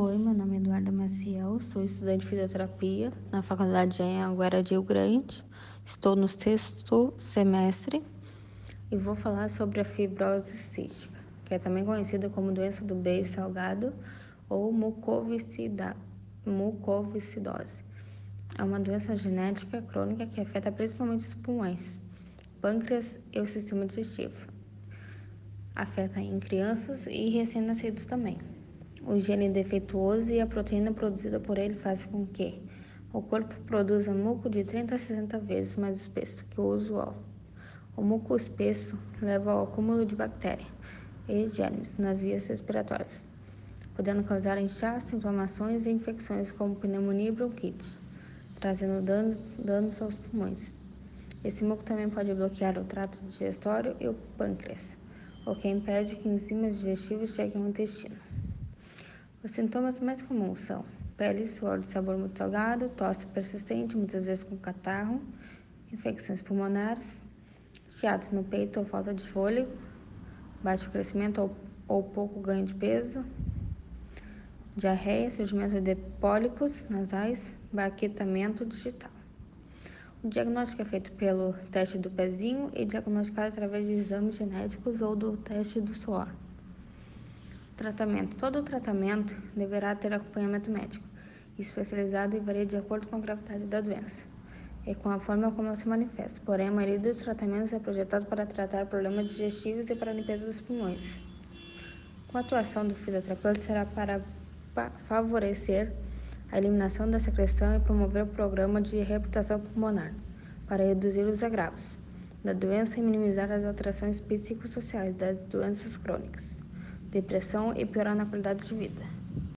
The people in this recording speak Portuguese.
Oi, meu nome é Eduarda Maciel, sou estudante de fisioterapia na Faculdade de Anhanguera de Rio Grande. Estou no sexto semestre e vou falar sobre a fibrose cística, que é também conhecida como doença do beijo salgado ou mucoviscidose. É uma doença genética crônica que afeta principalmente os pulmões, pâncreas e o sistema digestivo. Afeta em crianças e recém-nascidos também. O gene defeituoso e a proteína produzida por ele fazem com que o corpo produza muco de 30 a 60 vezes mais espesso que o usual. O muco espesso leva ao acúmulo de bactérias e germes nas vias respiratórias, podendo causar inchaço, inflamações e infecções como pneumonia e bronquite, trazendo danos, danos aos pulmões. Esse muco também pode bloquear o trato digestório e o pâncreas, o que impede que enzimas digestivas cheguem ao intestino. Os sintomas mais comuns são pele, suor de sabor muito salgado, tosse persistente, muitas vezes com catarro, infecções pulmonares, chiados no peito ou falta de fôlego, baixo crescimento ou, ou pouco ganho de peso, diarreia, surgimento de pólipos nasais, baquetamento digital. O diagnóstico é feito pelo teste do pezinho e diagnosticado através de exames genéticos ou do teste do suor. Tratamento: todo tratamento deverá ter acompanhamento médico especializado e varia de acordo com a gravidade da doença e com a forma como ela se manifesta. Porém, a maioria dos tratamentos é projetado para tratar problemas digestivos e para a limpeza dos pulmões. Com a atuação do fisioterapeuta será para favorecer a eliminação da secreção e promover o programa de reabilitação pulmonar para reduzir os agravos da doença e minimizar as alterações psicossociais das doenças crônicas depressão e piorar na qualidade de vida.